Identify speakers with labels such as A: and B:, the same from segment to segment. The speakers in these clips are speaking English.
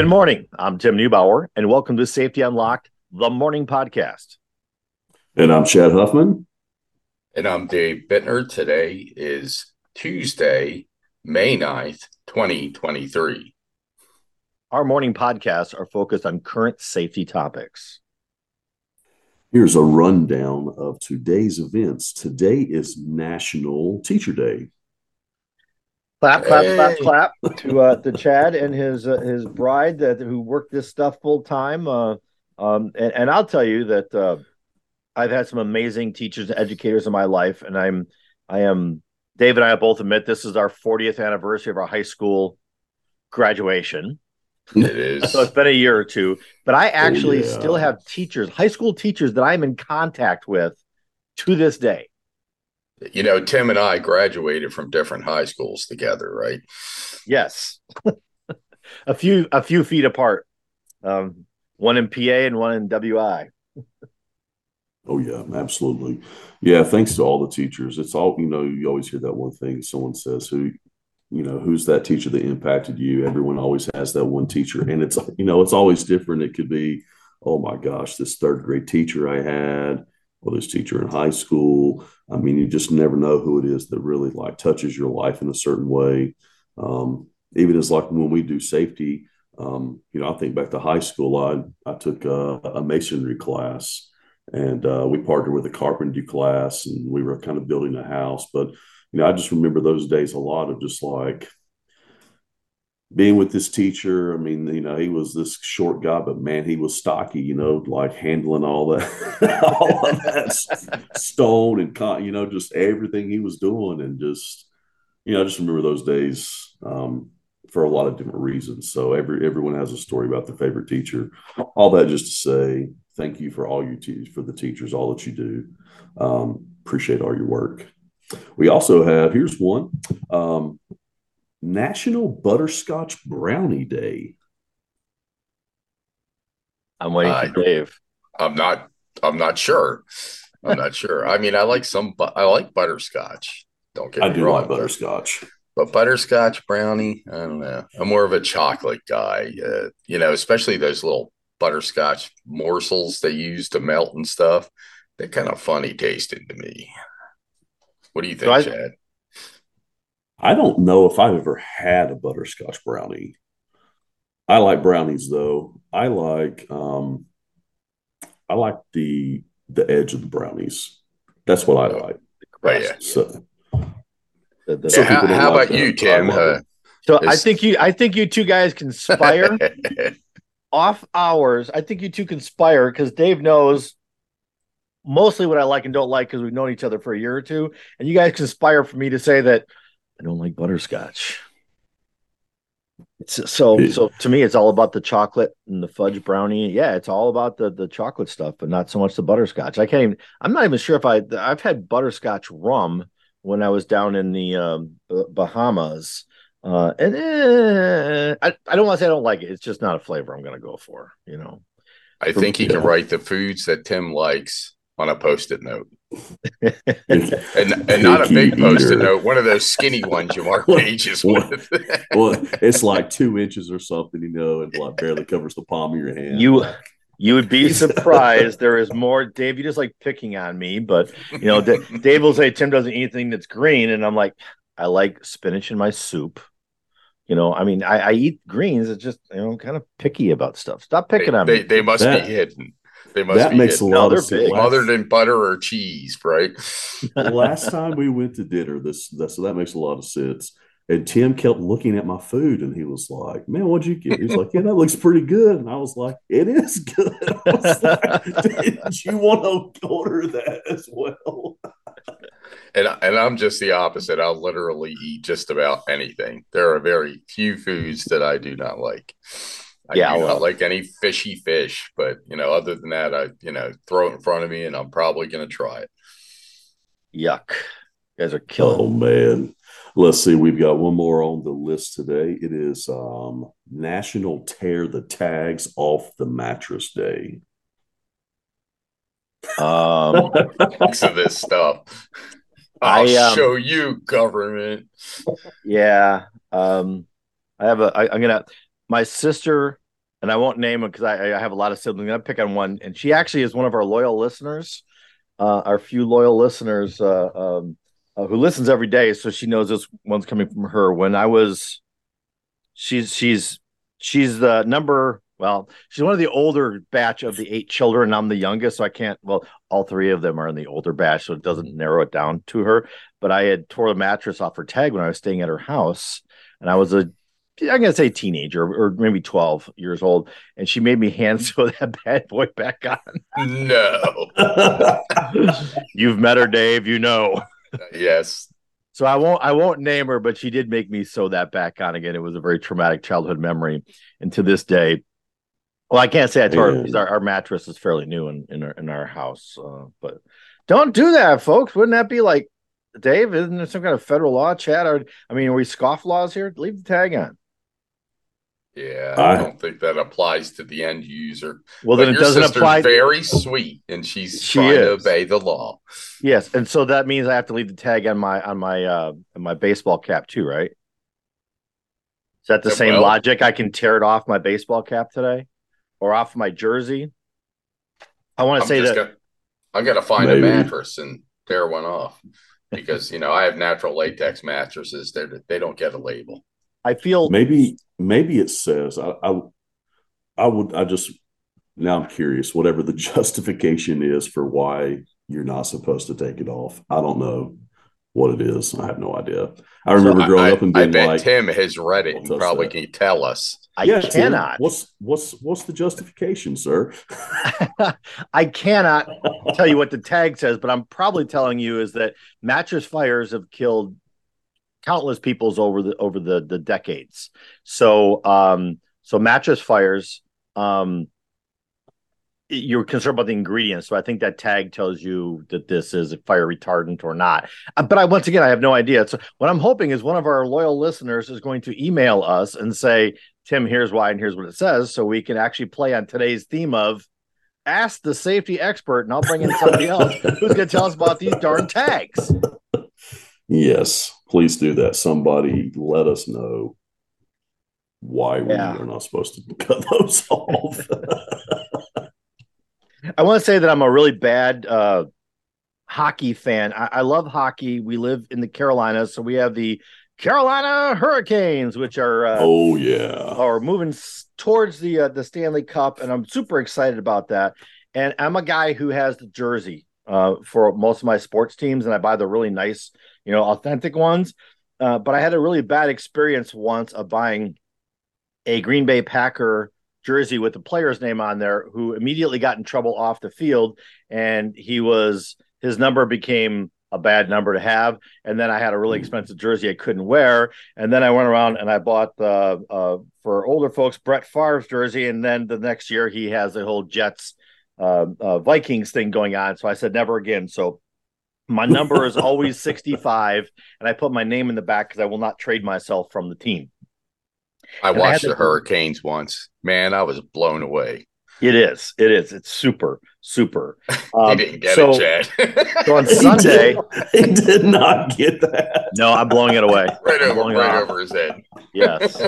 A: Good morning. I'm Tim Neubauer, and welcome to Safety Unlocked, the morning podcast.
B: And I'm Chad Huffman.
C: And I'm Dave Bittner. Today is Tuesday, May 9th, 2023.
A: Our morning podcasts are focused on current safety topics.
B: Here's a rundown of today's events. Today is National Teacher Day.
A: Clap, clap, hey. clap, clap to uh, to Chad and his uh, his bride that who worked this stuff full time. Uh, um, and, and, I'll tell you that uh, I've had some amazing teachers and educators in my life, and I'm I am Dave and I both admit this is our 40th anniversary of our high school graduation.
C: It is.
A: so it's been a year or two, but I actually oh, yeah. still have teachers, high school teachers that I'm in contact with to this day
C: you know, Tim and I graduated from different high schools together, right?
A: Yes, a few a few feet apart. Um, one in PA and one in WI.
B: oh yeah, absolutely. Yeah, thanks to all the teachers. It's all you know. You always hear that one thing someone says who, you know, who's that teacher that impacted you? Everyone always has that one teacher, and it's you know it's always different. It could be, oh my gosh, this third grade teacher I had or this teacher in high school. I mean, you just never know who it is that really like touches your life in a certain way. Um, even as like when we do safety, um, you know, I think back to high school, I, I took a, a masonry class and uh, we partnered with a carpentry class and we were kind of building a house. But, you know, I just remember those days a lot of just like, being with this teacher, I mean, you know, he was this short guy, but man, he was stocky, you know, like handling all that, all of that stone and, con- you know, just everything he was doing. And just, you know, I just remember those days um, for a lot of different reasons. So every, everyone has a story about their favorite teacher. All that just to say, thank you for all you te- for the teachers, all that you do. Um, appreciate all your work. We also have, here's one. Um, National Butterscotch Brownie Day.
A: I'm waiting uh, for Dave.
C: I'm not. I'm not sure. I'm not sure. I mean, I like some. But I like butterscotch. Don't get
B: I
C: me
B: do
C: wrong,
B: like butterscotch.
C: But, but, butterscotch brownie, I don't know. I'm more of a chocolate guy. Uh, you know, especially those little butterscotch morsels they use to melt and stuff. They're kind of funny tasting to me. What do you think, so I, Chad?
B: I don't know if I've ever had a butterscotch brownie. I like brownies though. I like um I like the the edge of the brownies. That's what I like.
C: Right. Yeah.
B: So,
C: the, the, so how, how like about that. you, Tim? Uh,
A: so I think you I think you two guys conspire off hours. I think you two conspire because Dave knows mostly what I like and don't like because we've known each other for a year or two, and you guys conspire for me to say that I don't like butterscotch. It's so so to me, it's all about the chocolate and the fudge brownie. Yeah, it's all about the the chocolate stuff, but not so much the butterscotch. I can't even. I'm not even sure if I. I've had butterscotch rum when I was down in the um, Bahamas, uh, and eh, I I don't want to say I don't like it. It's just not a flavor I'm going to go for. You know.
C: I think he can write the foods that Tim likes on a post-it note. and and not a big post-it note, one of those skinny ones you mark pages with.
B: well, it's like two inches or something, you know, and like barely covers the palm of your hand.
A: You you would be surprised. there is more. Dave, you just like picking on me, but you know, Dave will say Tim doesn't eat anything that's green, and I'm like, I like spinach in my soup. You know, I mean, I, I eat greens. It's just you know, I'm kind of picky about stuff. Stop picking
C: they,
A: on
C: they,
A: me.
C: They must that, be hidden. They must
B: that makes a lot no, of sense.
C: Other than butter or cheese, right?
B: Last time we went to dinner, this, this so that makes a lot of sense. And Tim kept looking at my food and he was like, Man, what'd you get? He's like, Yeah, that looks pretty good. And I was like, It is good. Like, Did you want to order that as well?
C: and and I'm just the opposite. I'll literally eat just about anything. There are very few foods that I do not like. I yeah, do not like any fishy fish, but you know, other than that, I you know throw it in front of me, and I'm probably going to try it.
A: Yuck! You guys are killing.
B: Oh man, let's see. We've got one more on the list today. It is um, National Tear the Tags Off the Mattress Day.
A: Um,
C: thanks for this stuff. I'll I, um, show you, government.
A: Yeah. Um, I have a. I, I'm gonna. My sister and I won't name it because I, I, have a lot of siblings. I pick on one, and she actually is one of our loyal listeners, uh, our few loyal listeners uh, um, uh, who listens every day. So she knows this one's coming from her. When I was, she's she's she's the number. Well, she's one of the older batch of the eight children. I'm the youngest, so I can't. Well, all three of them are in the older batch, so it doesn't narrow it down to her. But I had tore the mattress off her tag when I was staying at her house, and I was a I'm gonna say teenager or maybe 12 years old, and she made me hand sew that bad boy back
C: on. No,
A: you've met her, Dave. You know.
C: Yes.
A: So I won't I won't name her, but she did make me sew that back on again. It was a very traumatic childhood memory, and to this day, well, I can't say I tore yeah. because our, our, mattress is fairly new in in our, in our house, uh, but don't do that, folks. Wouldn't that be like Dave? Isn't there some kind of federal law, Chad? Or I mean, are we scoff laws here? Leave the tag on.
C: Yeah, I, I don't think that applies to the end user.
A: Well, but then it doesn't apply.
C: Very sweet, and she's she trying is. to obey the law.
A: Yes, and so that means I have to leave the tag on my on my uh on my baseball cap too, right? Is that the yeah, same well, logic? I can tear it off my baseball cap today, or off my jersey. I want to say that
C: gonna, I'm going to find maybe. a mattress and tear one off because you know I have natural latex mattresses. They they don't get a label.
A: I feel
B: maybe maybe it says I, I I would I just now I'm curious whatever the justification is for why you're not supposed to take it off. I don't know what it is. I have no idea. I remember so growing
C: I,
B: up and being
C: I bet
B: like,
C: Tim has read it and probably that. can tell us.
A: I yeah, cannot.
B: Tim, what's what's what's the justification, sir?
A: I cannot tell you what the tag says, but I'm probably telling you is that mattress fires have killed countless peoples over the over the the decades. So um so mattress fires um you're concerned about the ingredients. So I think that tag tells you that this is a fire retardant or not. Uh, but I once again I have no idea. So what I'm hoping is one of our loyal listeners is going to email us and say, Tim, here's why and here's what it says, so we can actually play on today's theme of ask the safety expert, and I'll bring in somebody else who's going to tell us about these darn tags.
B: Yes, please do that. Somebody let us know why yeah. we are not supposed to cut those off.
A: I want to say that I'm a really bad uh, hockey fan. I-, I love hockey. We live in the Carolinas, so we have the Carolina Hurricanes, which are uh,
B: oh yeah,
A: are moving towards the uh, the Stanley Cup, and I'm super excited about that. And I'm a guy who has the jersey uh, for most of my sports teams, and I buy the really nice you know, authentic ones. Uh, but I had a really bad experience once of buying a Green Bay Packer jersey with the player's name on there, who immediately got in trouble off the field, and he was his number became a bad number to have. And then I had a really hmm. expensive jersey I couldn't wear. And then I went around and I bought the uh, for older folks Brett Favre's jersey. And then the next year he has the whole Jets uh, uh, Vikings thing going on. So I said never again. So my number is always 65, and I put my name in the back because I will not trade myself from the team.
C: I and watched I the Hurricanes once. Man, I was blown away.
A: It is. It is. It's super, super.
C: Um, he didn't get so, it,
A: Chad. so on Sunday,
B: he did, he did, not get that.
A: No, I'm blowing it away.
C: Right over, right over his head.
A: Yes.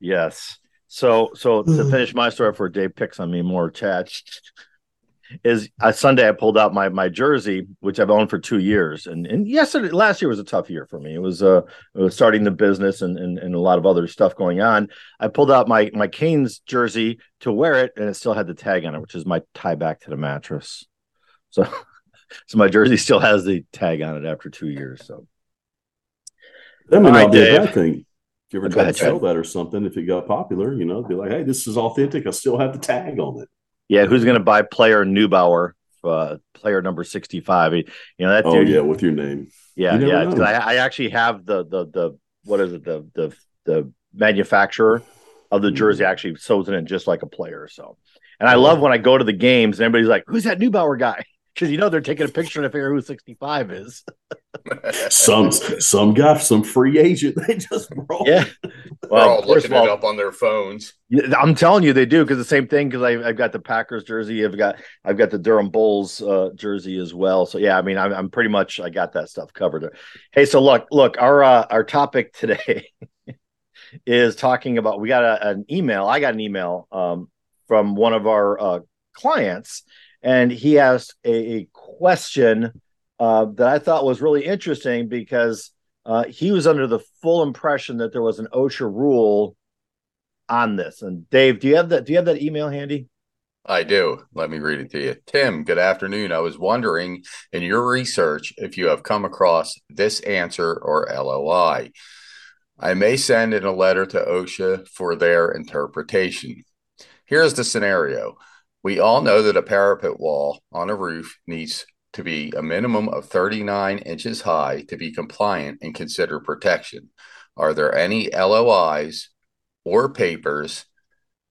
A: yes. So, so to finish my story for Dave picks on me more, Chad is a Sunday I pulled out my my jersey, which I've owned for two years, and and yesterday last year was a tough year for me. It was uh it was starting the business and, and and a lot of other stuff going on. I pulled out my my Canes jersey to wear it, and it still had the tag on it, which is my tie back to the mattress. So so my jersey still has the tag on it after two years. So
B: that might not be a bad thing. If you ever try to sell that or something, if it got popular, you know, be like, hey, this is authentic. I still have the tag on it.
A: Yeah, who's going to buy player Neubauer, uh, player number sixty-five? You know that.
B: Oh yeah, with your name.
A: Yeah, you yeah. I, I actually have the the the what is it the the the manufacturer of the jersey mm-hmm. actually sews it in just like a player. So, and I love when I go to the games and everybody's like, "Who's that Neubauer guy?" Because you know they're taking a picture to figure who 65 is.
B: some some guy, some free agent, they just roll.
A: Yeah,
C: well, looking all, it up on their phones.
A: I'm telling you, they do because the same thing. Because I've got the Packers jersey, I've got I've got the Durham Bulls uh, jersey as well. So yeah, I mean, I'm, I'm pretty much I got that stuff covered. Hey, so look, look, our uh, our topic today is talking about. We got a, an email. I got an email um, from one of our uh, clients, and he asked a, a question uh, that I thought was really interesting because uh, he was under the full impression that there was an OSHA rule on this. And Dave, do you have that? Do you have that email handy?
C: I do. Let me read it to you. Tim, good afternoon. I was wondering in your research if you have come across this answer or LOI. I may send in a letter to OSHA for their interpretation. Here's the scenario we all know that a parapet wall on a roof needs to be a minimum of 39 inches high to be compliant and considered protection. Are there any LOIs or papers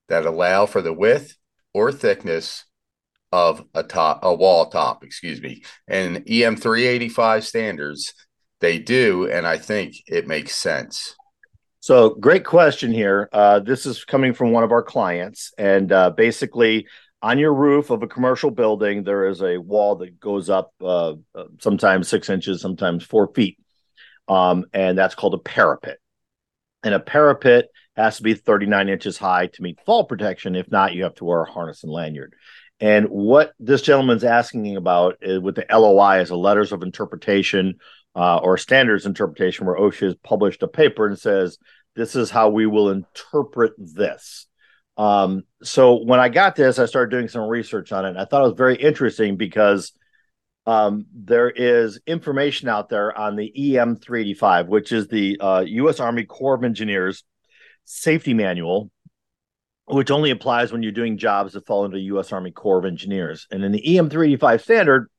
C: that allow for the width or thickness of a top a wall top, excuse me. And EM 385 standards, they do, and I think it makes sense.
A: So great question here. Uh, this is coming from one of our clients, and uh, basically on your roof of a commercial building, there is a wall that goes up uh, uh, sometimes six inches, sometimes four feet. Um, and that's called a parapet. And a parapet has to be 39 inches high to meet fall protection. If not, you have to wear a harness and lanyard. And what this gentleman's asking about is, with the LOI is a letters of interpretation uh, or standards interpretation, where OSHA has published a paper and says, this is how we will interpret this. Um, so when I got this, I started doing some research on it. And I thought it was very interesting because um, there is information out there on the EM 385, which is the uh, U.S. Army Corps of Engineers safety manual, which only applies when you're doing jobs that fall into U.S. Army Corps of Engineers. And in the EM 385 standard,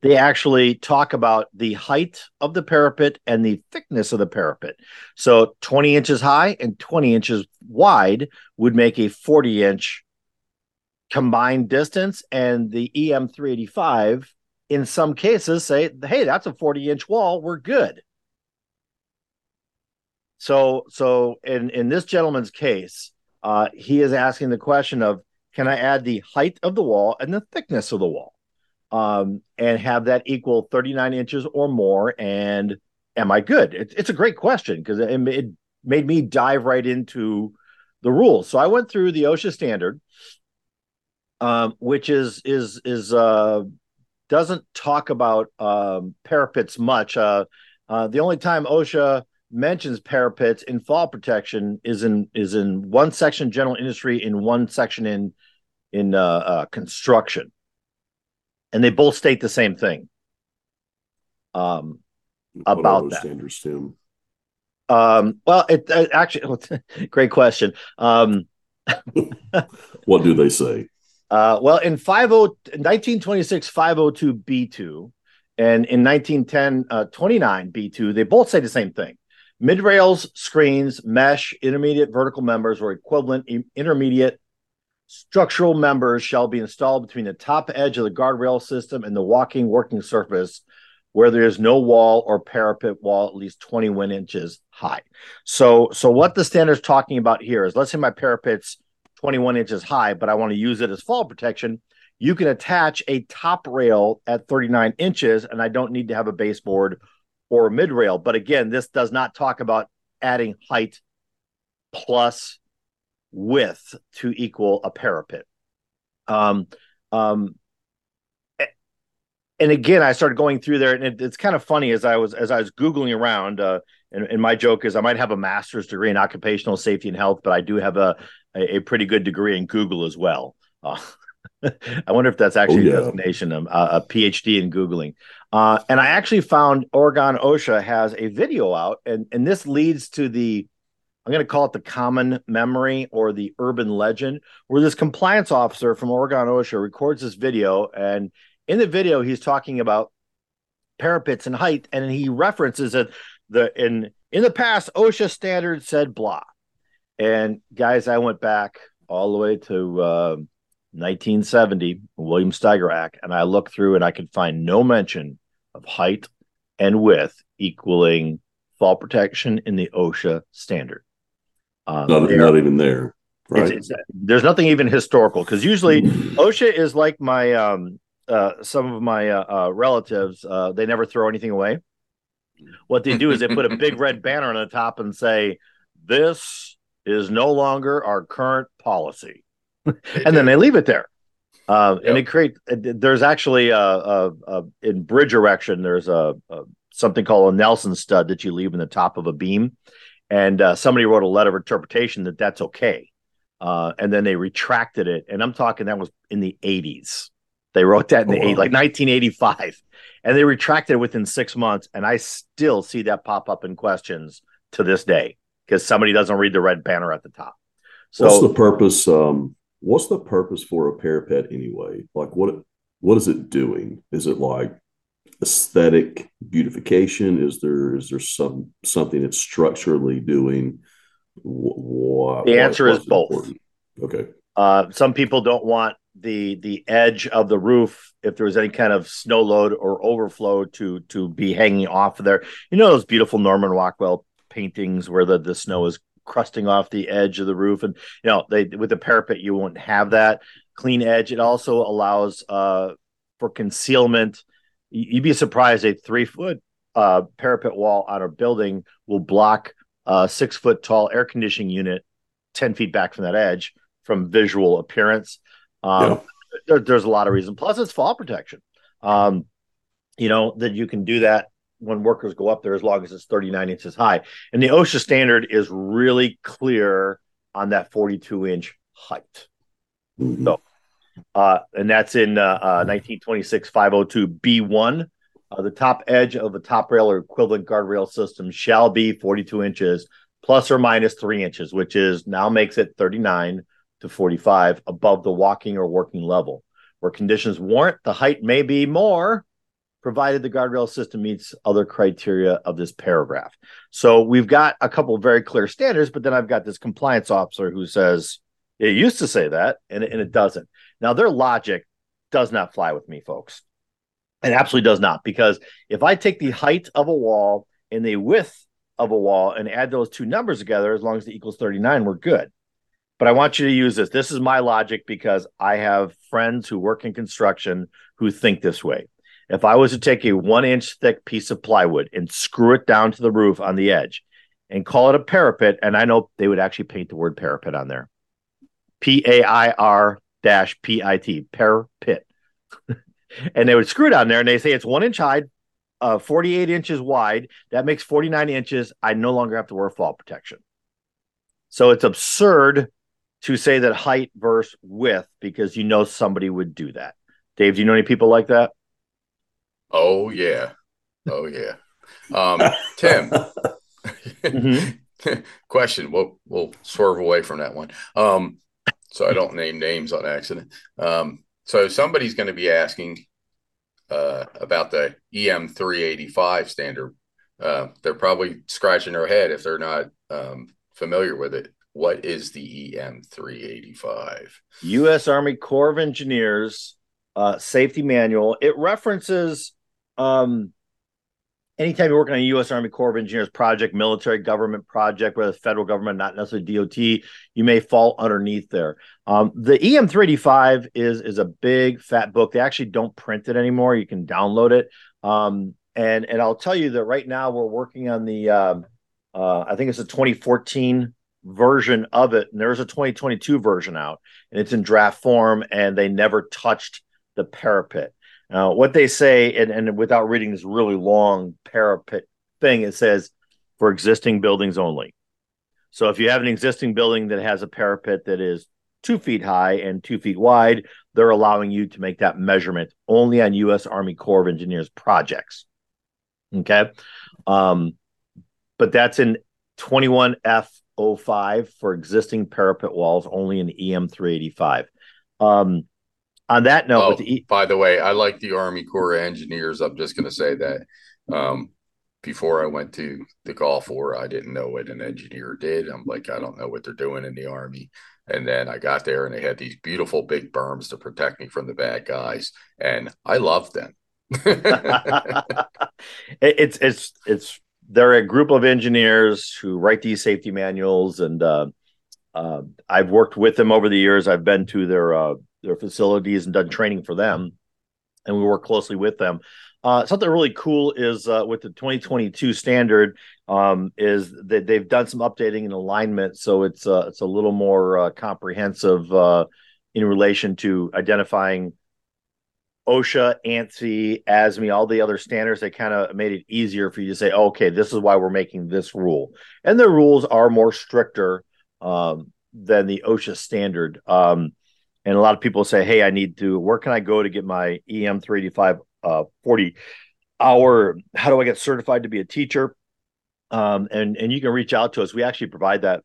A: they actually talk about the height of the parapet and the thickness of the parapet. So 20 inches high and 20 inches wide would make a 40 inch combined distance. And the EM 385, in some cases, say, hey, that's a 40 inch wall. We're good. So, so in, in this gentleman's case, uh, he is asking the question of, can I add the height of the wall and the thickness of the wall? um, and have that equal 39 inches or more? And am I good? It, it's a great question because it, it, made me dive right into the rules. So I went through the OSHA standard, um, which is is is uh, doesn't talk about um, parapets much. Uh, uh, the only time OSHA mentions parapets in fall protection is in is in one section general industry, in one section in in uh, uh, construction and they both state the same thing um, about that. Um, well, it, it actually, great question. Um,
B: what do they say?
A: Uh, well, in 50, 1926 502 B2 and in 1910 uh, 29 B2, they both say the same thing. Mid rails, screens, mesh, intermediate vertical members, or equivalent intermediate Structural members shall be installed between the top edge of the guardrail system and the walking working surface where there is no wall or parapet wall at least 21 inches high. So, so what the standard is talking about here is let's say my parapet's 21 inches high, but I want to use it as fall protection. You can attach a top rail at 39 inches, and I don't need to have a baseboard or a mid rail. But again, this does not talk about adding height plus width to equal a parapet. Um, um, and again, I started going through there, and it, it's kind of funny as I was as I was googling around. Uh, and, and, my joke is I might have a master's degree in occupational safety and health, but I do have a a, a pretty good degree in Google as well. Uh, I wonder if that's actually oh, yeah. a designation, um, a PhD in googling. Uh, and I actually found Oregon OSHA has a video out, and and this leads to the I'm going to call it the common memory or the urban legend, where this compliance officer from Oregon OSHA records this video. And in the video, he's talking about parapets and height, and he references that the in in the past OSHA standards said blah. And guys, I went back all the way to uh, 1970, William Steiger Act, and I looked through and I could find no mention of height and width equaling fall protection in the OSHA standard.
B: Uh, not, not even there. Right.
A: It's, it's, there's nothing even historical because usually OSHA is like my um, uh, some of my uh, uh, relatives. Uh, they never throw anything away. What they do is they put a big red banner on the top and say, this is no longer our current policy. and then they leave it there. Uh, yep. And it create. There's actually a, a, a, in bridge erection. There's a, a, something called a Nelson stud that you leave in the top of a beam, and uh, somebody wrote a letter of interpretation that that's okay, uh, and then they retracted it. And I'm talking that was in the 80s. They wrote that in the oh, like 1985, and they retracted it within six months. And I still see that pop up in questions to this day because somebody doesn't read the red banner at the top.
B: So, what's the purpose? Um, what's the purpose for a parapet anyway? Like what what is it doing? Is it like aesthetic beautification? Is there is there some something it's structurally doing?
A: What, the answer is both. Important?
B: Okay.
A: Uh, some people don't want the the edge of the roof if there was any kind of snow load or overflow to to be hanging off of there. You know those beautiful Norman Rockwell paintings where the the snow is crusting off the edge of the roof? And you know they with the parapet you won't have that clean edge. It also allows uh for concealment. You'd be surprised a three foot uh parapet wall on a building will block a six foot tall air conditioning unit 10 feet back from that edge from visual appearance um yeah. there, there's a lot of reasons plus it's fall protection um you know that you can do that when workers go up there as long as it's 39 inches high. And the OSHA standard is really clear on that 42 inch height. Mm-hmm. So, uh, and that's in uh, uh, 1926 502 B1. Uh, the top edge of a top rail or equivalent guardrail system shall be 42 inches plus or minus three inches, which is now makes it 39 to 45 above the walking or working level. Where conditions warrant, the height may be more, provided the guardrail system meets other criteria of this paragraph. So we've got a couple very clear standards, but then I've got this compliance officer who says it used to say that and, and it doesn't. Now, their logic does not fly with me, folks. It absolutely does not, because if I take the height of a wall and the width of a wall and add those two numbers together, as long as it equals 39, we're good. But I want you to use this. This is my logic because I have friends who work in construction who think this way if I was to take a one inch thick piece of plywood and screw it down to the roof on the edge and call it a parapet, and I know they would actually paint the word parapet on there P A I R dash P I T, parapet. and they would screw it on there and they say it's one inch high, uh, 48 inches wide. That makes 49 inches. I no longer have to wear fall protection. So it's absurd to say that height versus width because you know somebody would do that. Dave, do you know any people like that?
C: Oh yeah, oh yeah. Um, Tim, mm-hmm. question. We'll we'll swerve away from that one. Um, so I don't name names on accident. Um, so somebody's going to be asking uh, about the EM three eighty five standard. Uh, they're probably scratching their head if they're not um, familiar with it. What is the EM three eighty five?
A: U.S. Army Corps of Engineers uh, safety manual. It references um, anytime you're working on a U.S. Army Corps of Engineers project, military government project, whether federal government, not necessarily DOT, you may fall underneath there. Um, the EM 385 is is a big fat book. They actually don't print it anymore. You can download it. Um, and and I'll tell you that right now we're working on the uh, uh, I think it's a 2014 version of it, and there's a 2022 version out, and it's in draft form, and they never touched the parapet. Now, what they say, and, and without reading this really long parapet thing, it says for existing buildings only. So if you have an existing building that has a parapet that is two feet high and two feet wide, they're allowing you to make that measurement only on U.S. Army Corps of Engineers projects. Okay. Um, but that's in 21F05 for existing parapet walls, only in EM 385. Um, on that note,
C: oh, e- by the way, I like the Army Corps of Engineers. I'm just going to say that. Um, before I went to the Gulf War, I didn't know what an engineer did. I'm like, I don't know what they're doing in the Army. And then I got there and they had these beautiful big berms to protect me from the bad guys. And I loved them.
A: it's, it's, it's, they're a group of engineers who write these safety manuals. And uh, uh, I've worked with them over the years. I've been to their, uh, their facilities and done training for them, and we work closely with them. Uh, something really cool is uh, with the 2022 standard, um, is that they've done some updating and alignment, so it's it's a little more comprehensive in relation to identifying OSHA, ANSI, ASME, all the other standards. They kind of made it easier for you to say, oh, okay, this is why we're making this rule, and the rules are more stricter um, than the OSHA standard. Um, and a lot of people say, hey, I need to. Where can I go to get my EM 385 uh, 40 hour? How do I get certified to be a teacher? um, and and you can reach out to us. We actually provide that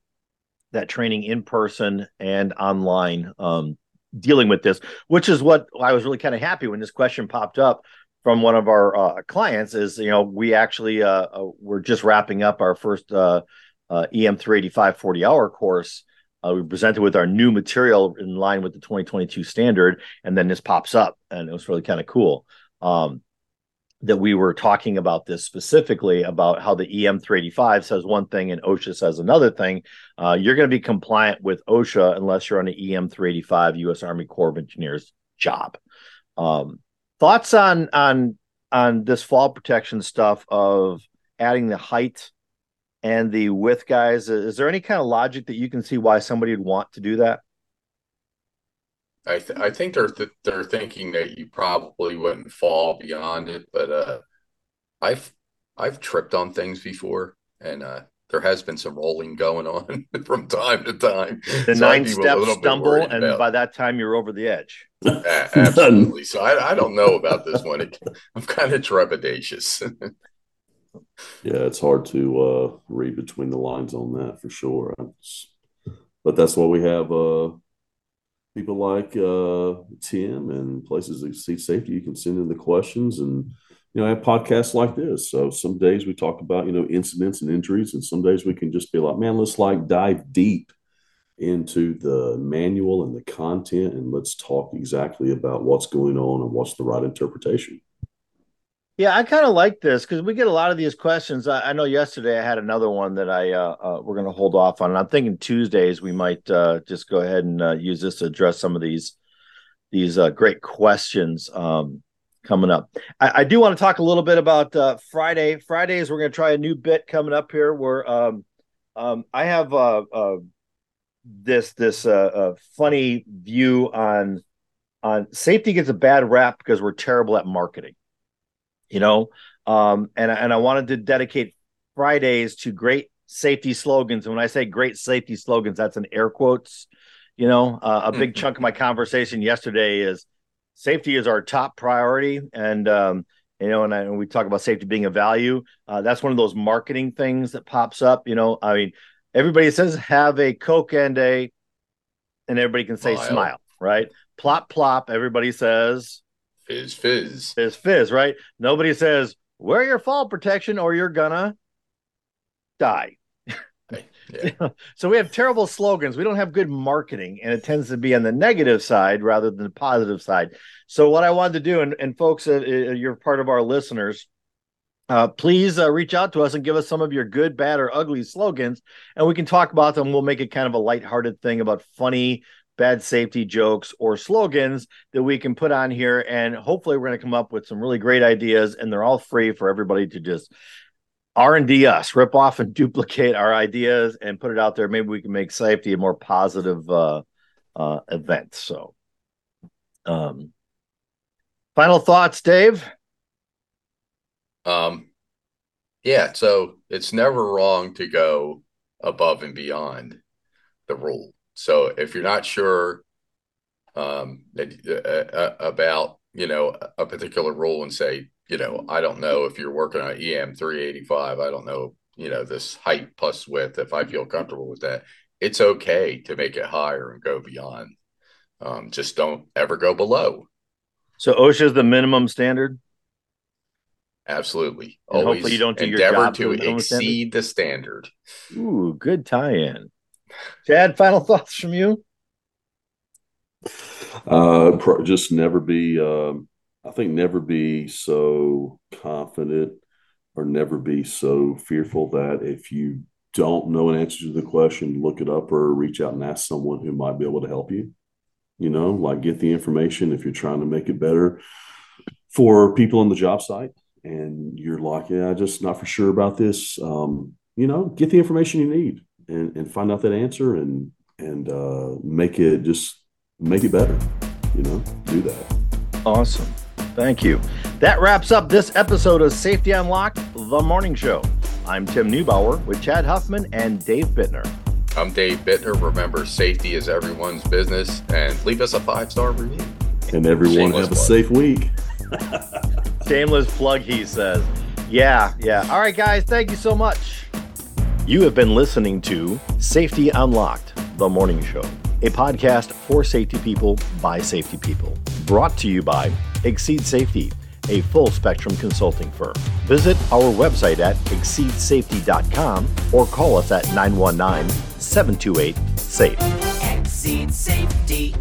A: that training in person and online, um, dealing with this, which is what I was really kind of happy when this question popped up from one of our uh, clients. Is you know we actually uh, uh, we're just wrapping up our first uh, uh, EM 385 40 hour course. Uh, we presented with our new material in line with the 2022 standard, and then this pops up, and it was really kind of cool. Um, that we were talking about this specifically about how the EM 385 says one thing and OSHA says another thing. Uh, you're going to be compliant with OSHA unless you're on an EM 385 U.S. Army Corps of Engineers job. Um, thoughts on on on this fall protection stuff of adding the height and the width, guys? Is there any kind of logic that you can see why somebody would want to do that?
C: I th- I think they're th- they're thinking that you probably wouldn't fall beyond it, but uh, I've I've tripped on things before, and uh, there has been some rolling going on from time to time.
A: The so nine step stumble, and about. by that time you're over the edge.
C: absolutely. so I, I don't know about this one. It, I'm kind of trepidatious.
B: yeah, it's hard to uh, read between the lines on that for sure. but that's why we have uh, people like uh, Tim and places that Exceed Safety, you can send in the questions and you know, I have podcasts like this. So some days we talk about, you know, incidents and injuries, and some days we can just be like, man, let's like dive deep into the manual and the content and let's talk exactly about what's going on and what's the right interpretation.
A: Yeah, I kind of like this because we get a lot of these questions. I, I, know yesterday I had another one that I uh, uh, we're going to hold off on. I'm thinking Tuesdays we might uh, just go ahead and uh, use this to address some of these these uh, great questions um, coming up. I, I, do want to talk a little bit about uh, Friday. Fridays we're going to try a new bit coming up here where um, um, I have this this funny view on on safety gets a bad rap because we're terrible at marketing you know um, and and I wanted to dedicate Fridays to great safety slogans. And when I say great safety slogans, that's in air quotes. You know, uh, a big mm-hmm. chunk of my conversation yesterday is safety is our top priority, and um, you know, and, I, and, we talk about safety being a value. Uh, that's one of those marketing things that pops up. You know, I mean, everybody says have a Coke and a, and everybody can say smile, smile right? Plop plop. Everybody says
C: Fizz, fizz.
A: Fizz, fizz, right? Nobody says, wear your fall protection or you're gonna die. Yeah. so we have terrible slogans. We don't have good marketing, and it tends to be on the negative side rather than the positive side. So what I wanted to do, and, and folks, uh, uh you're part of our listeners. Uh, please uh, reach out to us and give us some of your good, bad, or ugly slogans, and we can talk about them. We'll make it kind of a lighthearted thing about funny bad safety jokes or slogans that we can put on here and hopefully we're going to come up with some really great ideas and they're all free for everybody to just r&d us rip off and duplicate our ideas and put it out there. Maybe we can make safety a more positive uh, uh, event so. Um, final thoughts dave?
C: Um yeah so it's never wrong to go above and beyond the rule so if you're not sure um, uh, uh, about you know a particular rule and say you know I don't know if you're working on EM 385, I don't know you know this height plus width. If I feel comfortable with that, it's okay to make it higher and go beyond. Um, just don't ever go below.
A: So OSHA is the minimum standard.
C: Absolutely. And Always hopefully you don't do endeavor to exceed standard? the standard.
A: Ooh, good tie-in. Chad, final thoughts from you?
B: Uh, just never be. Um, I think never be so confident or never be so fearful that if you don't know an answer to the question, look it up or reach out and ask someone who might be able to help you. You know, like get the information if you're trying to make it better for people on the job site and you're like, yeah, just not for sure about this, um, you know, get the information you need and, and find out that answer and and uh, make it just make it better. You know, do that.
A: Awesome. Thank you. That wraps up this episode of Safety Unlocked, the morning show. I'm Tim Neubauer with Chad Huffman and Dave Bittner.
C: I'm Dave Bittner. Remember, safety is everyone's business, and leave us a five star review.
B: And everyone Shameless have a plug. safe week.
A: Shameless plug, he says. Yeah, yeah. All right, guys, thank you so much. You have been listening to Safety Unlocked, the morning show, a podcast for safety people by safety people, brought to you by Exceed Safety, a full spectrum consulting firm. Visit our website at exceedsafety.com or call us at 919 728 SAFE. Exceed Safety.